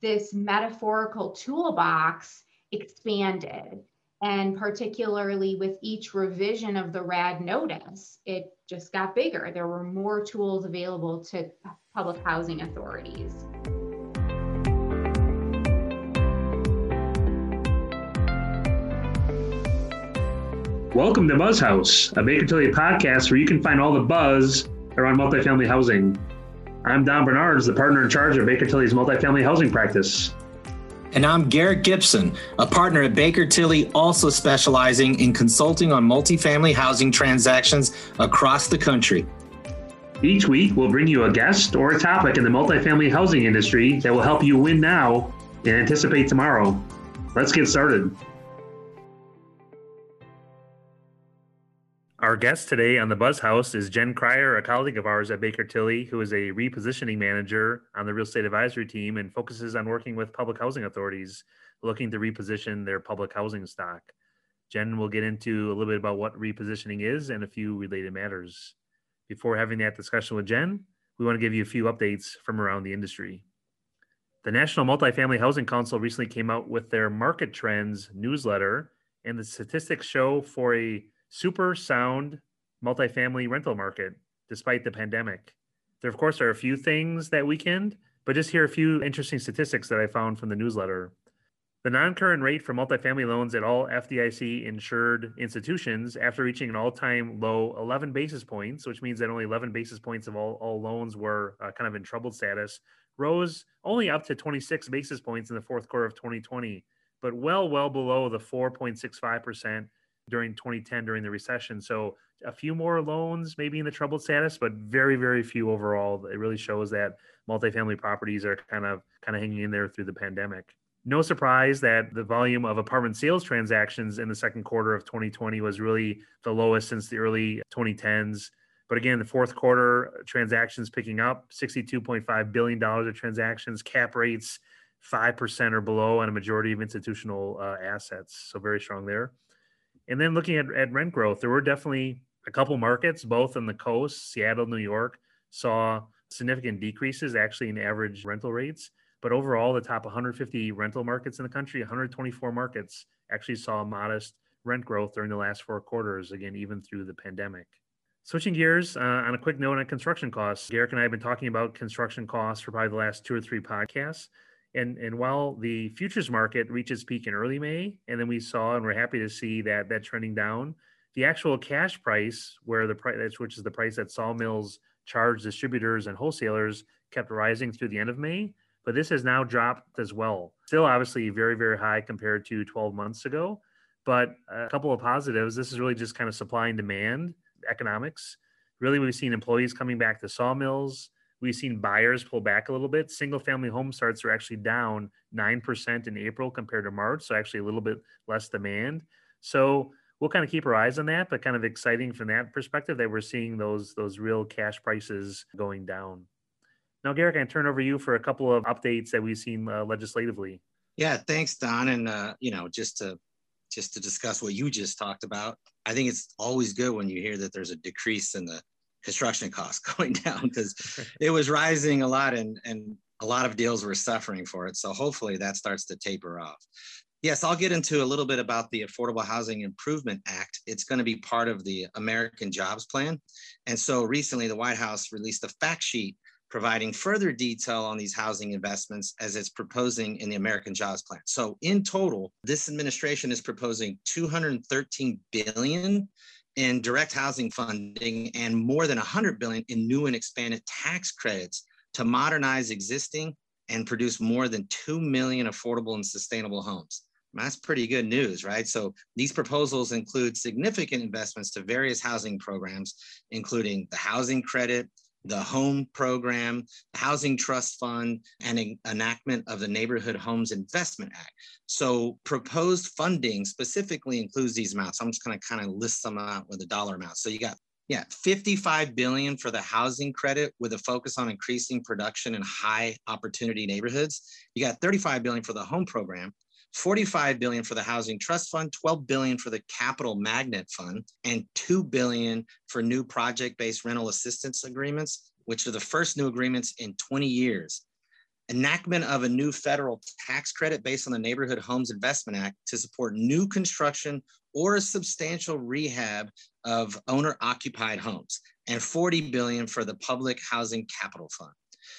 this metaphorical toolbox expanded. And particularly with each revision of the RAD notice, it just got bigger. There were more tools available to public housing authorities. Welcome to Buzz House, a Baker Tilly podcast where you can find all the buzz around multifamily housing. I'm Don Bernards, the partner in charge of Baker Tilly's multifamily housing practice. And I'm Garrick Gibson, a partner at Baker Tilly, also specializing in consulting on multifamily housing transactions across the country. Each week, we'll bring you a guest or a topic in the multifamily housing industry that will help you win now and anticipate tomorrow. Let's get started. Our guest today on the Buzz House is Jen Cryer, a colleague of ours at Baker Tilly, who is a repositioning manager on the real estate advisory team and focuses on working with public housing authorities looking to reposition their public housing stock. Jen will get into a little bit about what repositioning is and a few related matters. Before having that discussion with Jen, we want to give you a few updates from around the industry. The National Multifamily Housing Council recently came out with their Market Trends newsletter, and the statistics show for a super sound multifamily rental market despite the pandemic. There, of course, are a few things that weakened, but just here a few interesting statistics that I found from the newsletter. The non current rate for multifamily loans at all FDIC insured institutions after reaching an all time low 11 basis points, which means that only 11 basis points of all, all loans were uh, kind of in troubled status, rose only up to 26 basis points in the fourth quarter of 2020, but well, well below the 4.65% during 2010 during the recession. So a few more loans maybe in the troubled status, but very, very few overall. It really shows that multifamily properties are kind of kind of hanging in there through the pandemic. No surprise that the volume of apartment sales transactions in the second quarter of 2020 was really the lowest since the early 2010s. But again, the fourth quarter transactions picking up $62.5 billion of transactions, cap rates 5% or below on a majority of institutional uh, assets. So very strong there. And then looking at, at rent growth, there were definitely a couple markets, both on the coast, Seattle, New York, saw significant decreases actually in average rental rates. But overall, the top 150 rental markets in the country, 124 markets actually saw modest rent growth during the last four quarters, again, even through the pandemic. Switching gears uh, on a quick note on construction costs, Garrick and I have been talking about construction costs for probably the last two or three podcasts. And, and while the futures market reaches peak in early May, and then we saw, and we're happy to see that that trending down, the actual cash price, where the price, which is the price that sawmills charge distributors and wholesalers, kept rising through the end of May. But this has now dropped as well. Still, obviously, very, very high compared to 12 months ago. But a couple of positives. This is really just kind of supply and demand economics. Really, we've seen employees coming back to sawmills We've seen buyers pull back a little bit. Single family home starts are actually down 9% in April compared to March. So, actually, a little bit less demand. So, we'll kind of keep our eyes on that, but kind of exciting from that perspective that we're seeing those those real cash prices going down. Now, Garrick, I turn over you for a couple of updates that we've seen uh, legislatively. Yeah, thanks, Don. And uh, you know, just to just to discuss what you just talked about, I think it's always good when you hear that there's a decrease in the construction costs going down because it was rising a lot and, and a lot of deals were suffering for it. So hopefully that starts to taper off. Yes, I'll get into a little bit about the Affordable Housing Improvement Act. It's going to be part of the American Jobs Plan. And so recently the White House released a fact sheet providing further detail on these housing investments as it's proposing in the American Jobs Plan. So in total, this administration is proposing 213 billion in direct housing funding and more than 100 billion in new and expanded tax credits to modernize existing and produce more than 2 million affordable and sustainable homes. That's pretty good news, right? So these proposals include significant investments to various housing programs, including the housing credit, the home program, the housing trust fund, and an enactment of the Neighborhood Homes Investment Act. So proposed funding specifically includes these amounts. I'm just going to kind of list some out with a dollar amount. So you got yeah, 55 billion for the housing credit with a focus on increasing production in high opportunity neighborhoods. You got 35 billion for the home program, 45 billion for the housing trust fund 12 billion for the capital magnet fund and 2 billion for new project-based rental assistance agreements which are the first new agreements in 20 years enactment of a new federal tax credit based on the Neighborhood Homes Investment Act to support new construction or a substantial rehab of owner occupied homes and 40 billion for the public housing capital fund.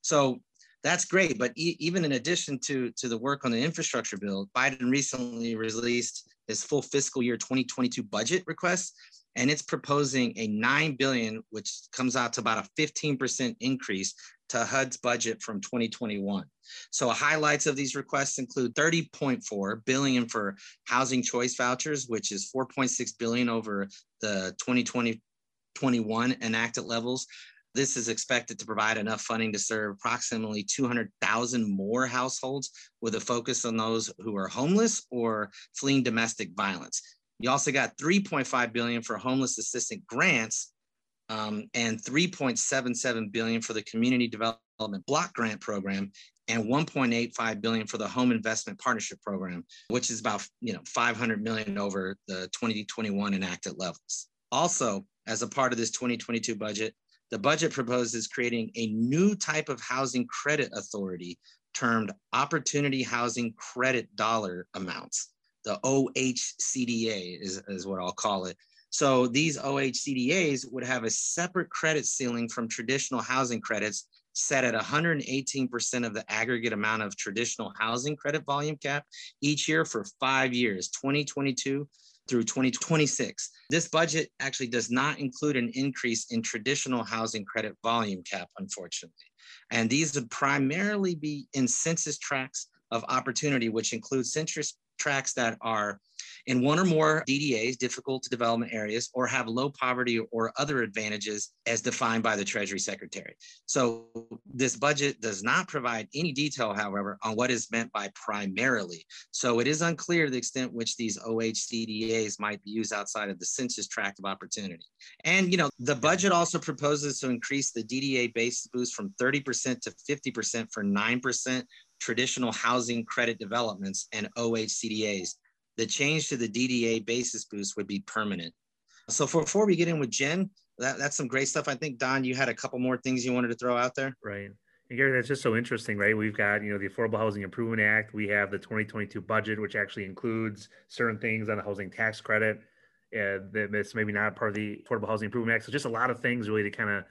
So that's great. But e even in addition to, to the work on the infrastructure bill, Biden recently released his full fiscal year 2022 budget request and it's proposing a 9 billion which comes out to about a 15% increase to HUD's budget from 2021. So highlights of these requests include 30.4 billion for housing choice vouchers, which is 4.6 billion over the 2020-21 enacted levels. This is expected to provide enough funding to serve approximately 200,000 more households with a focus on those who are homeless or fleeing domestic violence. You also got 3.5 billion for homeless assistance grants um, and 3.77 billion for the community development block grant program and 1.85 billion for the home investment partnership program which is about you know 500 million over the 2021 enacted levels also as a part of this 2022 budget the budget proposes creating a new type of housing credit authority termed opportunity housing credit dollar amounts. The ohcda is, is what i'll call it. So these OHCDAs would have a separate credit ceiling from traditional housing credits set at 118% of the aggregate amount of traditional housing credit volume cap each year for five years, 2022 through 2026. This budget actually does not include an increase in traditional housing credit volume cap, unfortunately. And these would primarily be in census tracts of opportunity, which includes census tracts that are in one or more DDAs, difficult to development areas, or have low poverty or other advantages as defined by the Treasury Secretary. So this budget does not provide any detail, however, on what is meant by primarily. So it is unclear the extent which these OHCDAs might be used outside of the census tract of opportunity. And you know, the budget also proposes to increase the DDA base boost from 30% to 50% for 9% traditional housing credit developments and OHCDAs the change to the DDA basis boost would be permanent. So for, before we get in with Jen, that, that's some great stuff. I think Don, you had a couple more things you wanted to throw out there. Right. And Gary, that's just so interesting, right? We've got, you know, the Affordable Housing Improvement Act. We have the 2022 budget, which actually includes certain things on the housing tax credit. Uh, that's maybe not part of the Affordable Housing Improvement Act. So just a lot of things really to kind of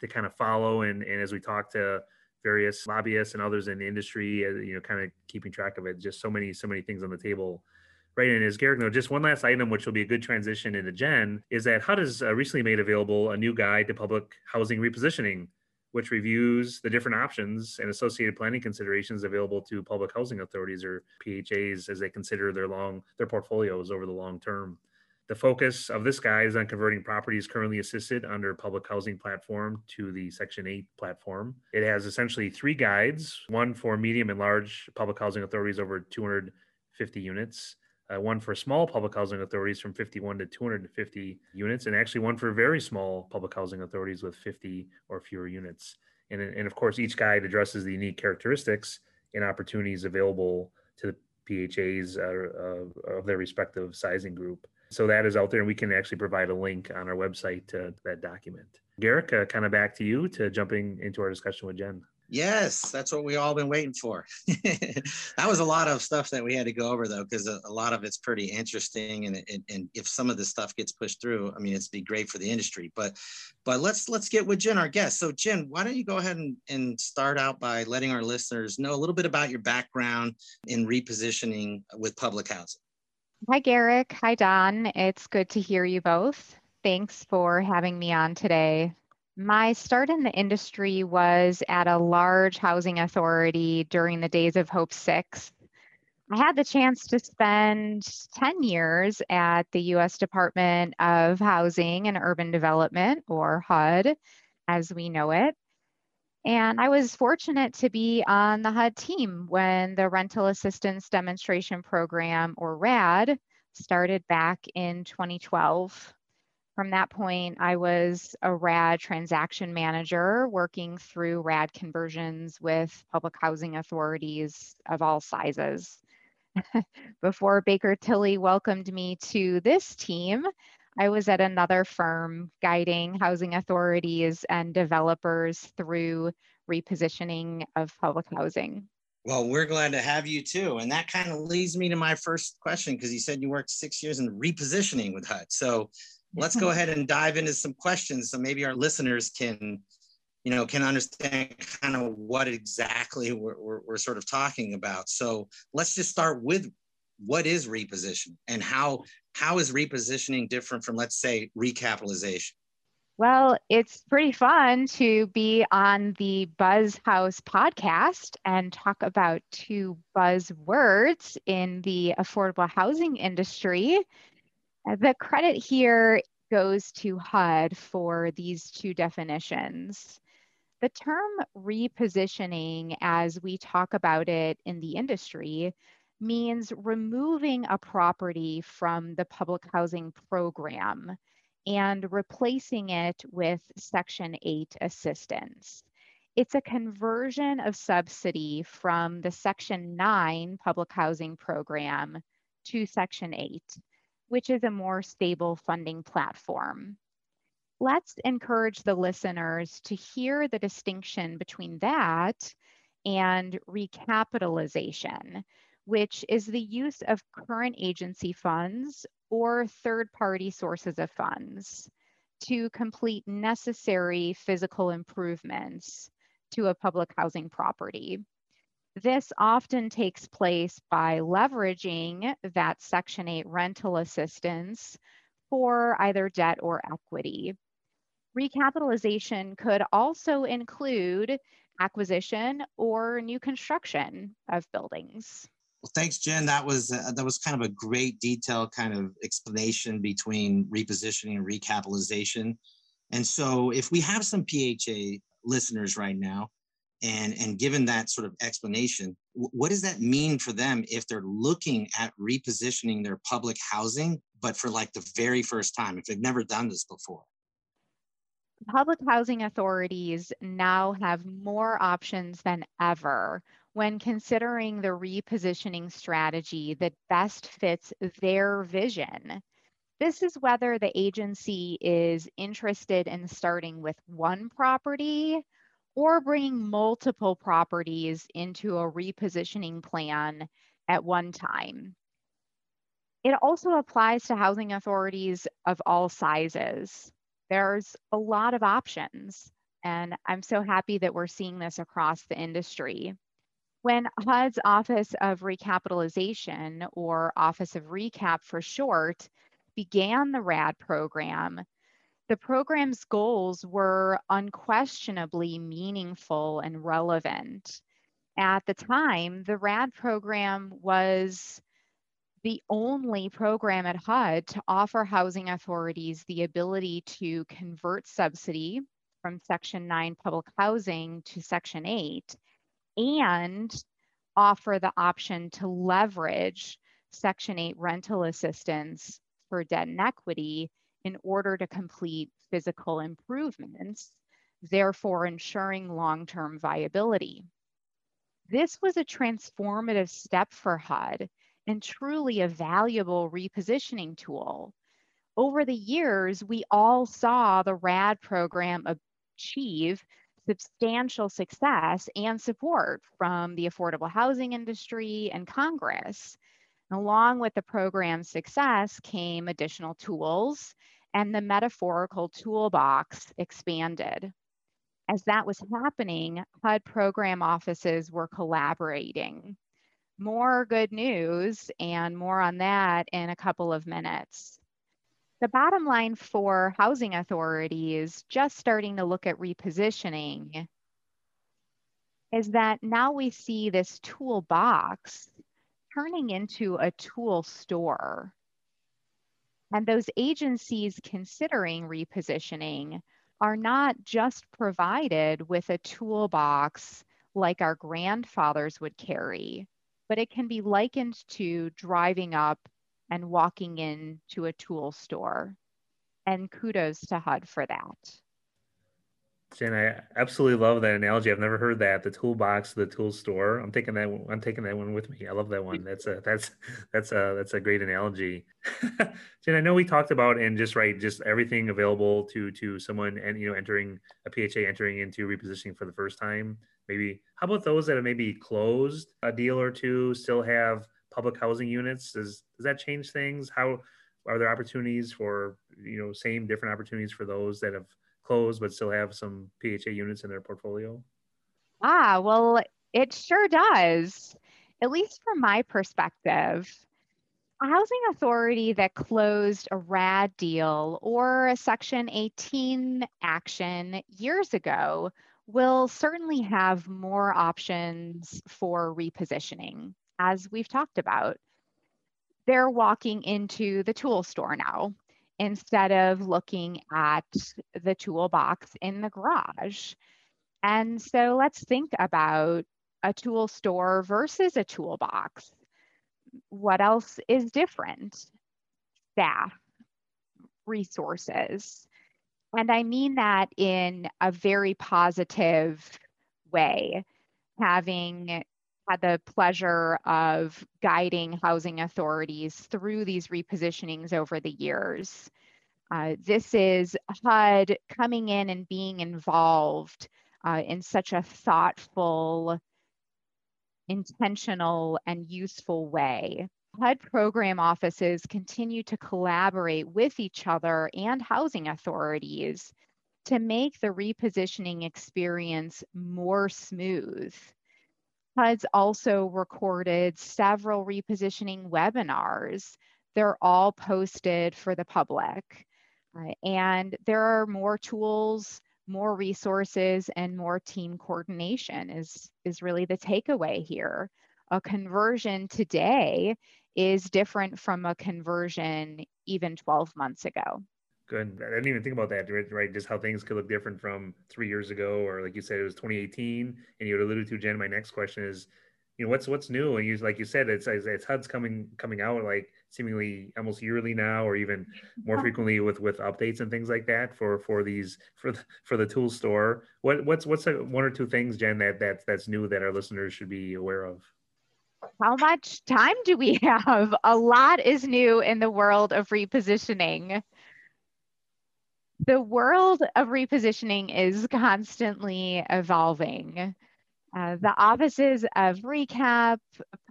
to kind of follow. And, and as we talk to various lobbyists and others in the industry, uh, you know, kind of keeping track of it, just so many, so many things on the table Right, and as Garrick know, just one last item, which will be a good transition into Jen, is that HUD has uh, recently made available a new guide to public housing repositioning, which reviews the different options and associated planning considerations available to public housing authorities or PHAs as they consider their long their portfolios over the long term. The focus of this guide is on converting properties currently assisted under public housing platform to the Section 8 platform. It has essentially three guides one for medium and large public housing authorities over 250 units, uh, one for small public housing authorities from 51 to 250 units, and actually one for very small public housing authorities with 50 or fewer units. And, and of course, each guide addresses the unique characteristics and opportunities available to the PHAs uh, of their respective sizing group. So that is out there, and we can actually provide a link on our website to that document. Garrick, uh, kind of back to you to jumping into our discussion with Jen. Yes, that's what we all been waiting for. that was a lot of stuff that we had to go over though, because a, a, lot of it's pretty interesting, and, and and if some of this stuff gets pushed through, I mean, it's be great for the industry. But but let's let's get with Jen, our guest. So Jen, why don't you go ahead and, and start out by letting our listeners know a little bit about your background in repositioning with public housing. Hi, Garrick. Hi, Don. It's good to hear you both. Thanks for having me on today. My start in the industry was at a large housing authority during the days of Hope 6. I had the chance to spend 10 years at the US Department of Housing and Urban Development, or HUD as we know it. And I was fortunate to be on the HUD team when the Rental Assistance Demonstration Program, or RAD, started back in 2012. From that point, I was a RAD transaction manager working through RAD conversions with public housing authorities of all sizes. Before Baker Tilly welcomed me to this team, I was at another firm guiding housing authorities and developers through repositioning of public housing. Well, we're glad to have you too. And that kind of leads me to my first question because you said you worked six years in repositioning with HUD. So let's go ahead and dive into some questions so maybe our listeners can you know can understand kind of what exactly we're, we're, we're, sort of talking about so let's just start with what is repositioning and how how is repositioning different from let's say recapitalization well, it's pretty fun to be on the Buzz House podcast and talk about two buzzwords in the affordable housing industry. The credit here goes to HUD for these two definitions. The term repositioning, as we talk about it in the industry, means removing a property from the public housing program and replacing it with Section 8 assistance. It's a conversion of subsidy from the Section 9 public housing program to Section 8, which is a more stable funding platform. Let's encourage the listeners to hear the distinction between that and recapitalization, which is the use of current agency funds or third party sources of funds to complete necessary physical improvements to a public housing property. This often takes place by leveraging that Section 8 rental assistance for either debt or equity. Recapitalization could also include acquisition or new construction of buildings. Well, thanks, Jen. That was uh, that was kind of a great detailed kind of explanation between repositioning and recapitalization. And so, if we have some PHA listeners right now, and and given that sort of explanation, what does that mean for them if they're looking at repositioning their public housing, but for like the very first time, if they've never done this before? Public housing authorities now have more options than ever when considering the repositioning strategy that best fits their vision. This is whether the agency is interested in starting with one property or bringing multiple properties into a repositioning plan at one time. It also applies to housing authorities of all sizes. There's a lot of options, and I'm so happy that we're seeing this across the industry. When HUD's Office of Recapitalization, or Office of Recap for short, began the RAD program, the program's goals were unquestionably meaningful and relevant. At the time, the RAD program was the only program at HUD to offer housing authorities the ability to convert subsidy from Section 9 public housing to Section 8 and offer the option to leverage Section 8 rental assistance for debt and equity in order to complete physical improvements, therefore ensuring long term viability. This was a transformative step for HUD and truly a valuable repositioning tool. Over the years, we all saw the RAD program achieve substantial success and support from the affordable housing industry and Congress. Along with the program's success came additional tools, and the metaphorical toolbox expanded. As that was happening, HUD program offices were collaborating. More good news, and more on that in a couple of minutes. The bottom line for housing authorities just starting to look at repositioning is that now we see this toolbox turning into a tool store. And those agencies considering repositioning are not just provided with a toolbox like our grandfathers would carry, but it can be likened to driving up and walking into a tool store. And kudos to HUD for that. Jen, I absolutely love that analogy. I've never heard that. The toolbox, the tool store. I'm taking that. I'm taking that one with me. I love that one. That's a that's that's a that's a great analogy. Jen, I know we talked about and just right, just everything available to to someone and you know entering a PHA, entering into repositioning for the first time. Maybe how about those that have maybe closed a deal or two, still have public housing units? Does does that change things? How are there opportunities for you know same different opportunities for those that have closed but still have some PHA units in their portfolio? Ah, well, it sure does. At least from my perspective, a housing authority that closed a RAD deal or a Section 18 action years ago will certainly have more options for repositioning, as we've talked about. They're walking into the tool store now instead of looking at the toolbox in the garage. And so let's think about a tool store versus a toolbox. What else is different? Staff, resources. And I mean that in a very positive way, having had the pleasure of guiding housing authorities through these repositionings over the years. Uh, this is HUD coming in and being involved uh, in such a thoughtful, intentional, and useful way. HUD program offices continue to collaborate with each other and housing authorities to make the repositioning experience more smooth. HUD's also recorded several repositioning webinars. They're all posted for the public. Uh, and there are more tools, more resources, and more team coordination is, is really the takeaway here. A conversion today is different from a conversion even 12 months ago. Good. I didn't even think about that, right? Just how things could look different from three years ago, or like you said, it was 2018. And you alluded to Jen. My next question is, you know, what's what's new? And you, like you said, it's it's HUD's coming coming out like seemingly almost yearly now, or even more frequently with with updates and things like that for for these for the, for the tool store. What what's what's a, one or two things, Jen, that that's that's new that our listeners should be aware of? How much time do we have? A lot is new in the world of repositioning the world of repositioning is constantly evolving. Uh, the offices of ReCap,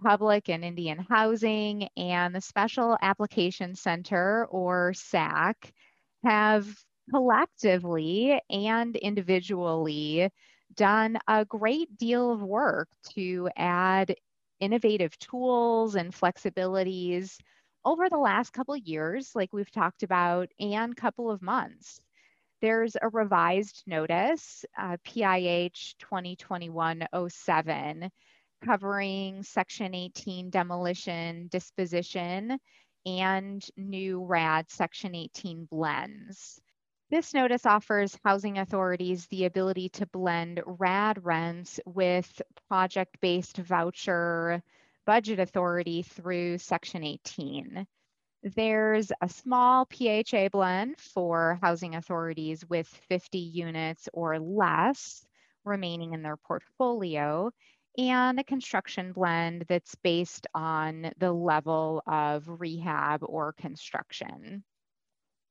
Public and Indian Housing, and the Special Application Center, or SAC, have collectively and individually done a great deal of work to add innovative tools and flexibilities over the last couple years, like we've talked about, and couple of months. There's a revised notice, uh, PIH 2021-07, covering Section 18 demolition, disposition, and new RAD Section 18 blends. This notice offers housing authorities the ability to blend RAD rents with project based voucher budget authority through Section 18. There's a small PHA blend for housing authorities with 50 units or less remaining in their portfolio, and a construction blend that's based on the level of rehab or construction.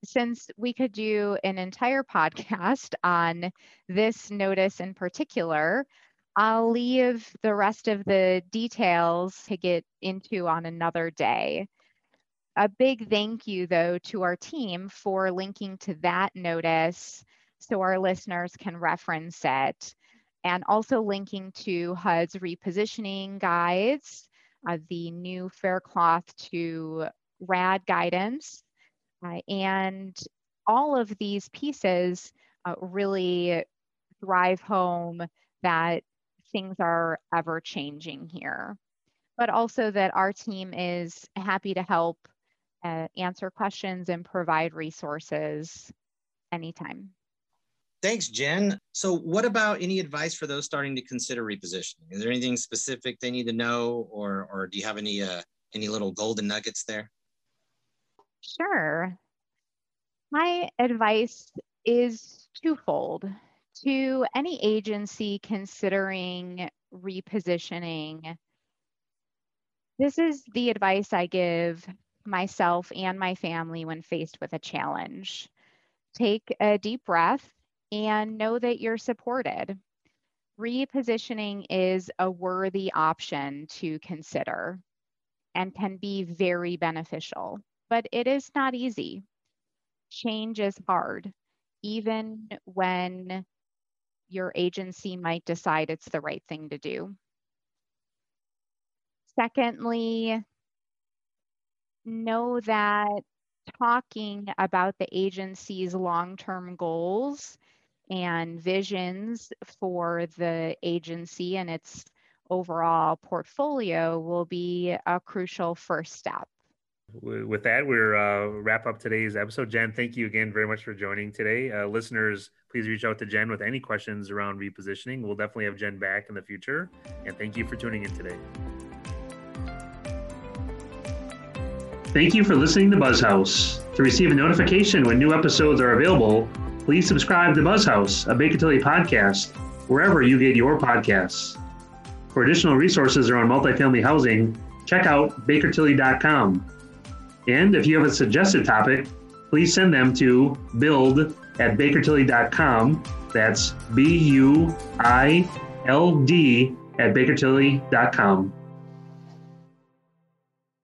Since we could do an entire podcast on this notice in particular, I'll leave the rest of the details to get into on another day. A big thank you, though, to our team for linking to that notice so our listeners can reference it, and also linking to HUD's repositioning guides, uh, the new Faircloth to RAD guidance, uh, and all of these pieces uh, really drive home that things are ever changing here, but also that our team is happy to help uh, answer questions and provide resources anytime. Thanks, Jen. So, what about any advice for those starting to consider repositioning? Is there anything specific they need to know, or or do you have any uh, any little golden nuggets there? Sure. My advice is twofold To any agency considering repositioning, this is the advice I give myself and my family when faced with a challenge. Take a deep breath and know that you're supported. Repositioning is a worthy option to consider and can be very beneficial, but it is not easy. Change is hard, even when your agency might decide it's the right thing to do. Secondly, know that talking about the agency's long-term goals and visions for the agency and its overall portfolio will be a crucial first step. With that, we're uh, wrap up today's episode. Jen, thank you again very much for joining today. Uh, listeners, please reach out to Jen with any questions around repositioning. We'll definitely have Jen back in the future. And thank you for tuning in today. Thank you for listening to Buzzhouse. To receive a notification when new episodes are available, please subscribe to Buzzhouse, a Baker Tilly podcast, wherever you get your podcasts. For additional resources around multifamily housing, check out bakertilly.com. And if you have a suggested topic, please send them to build at bakertilly.com. That's B U I L D at bakertilly.com.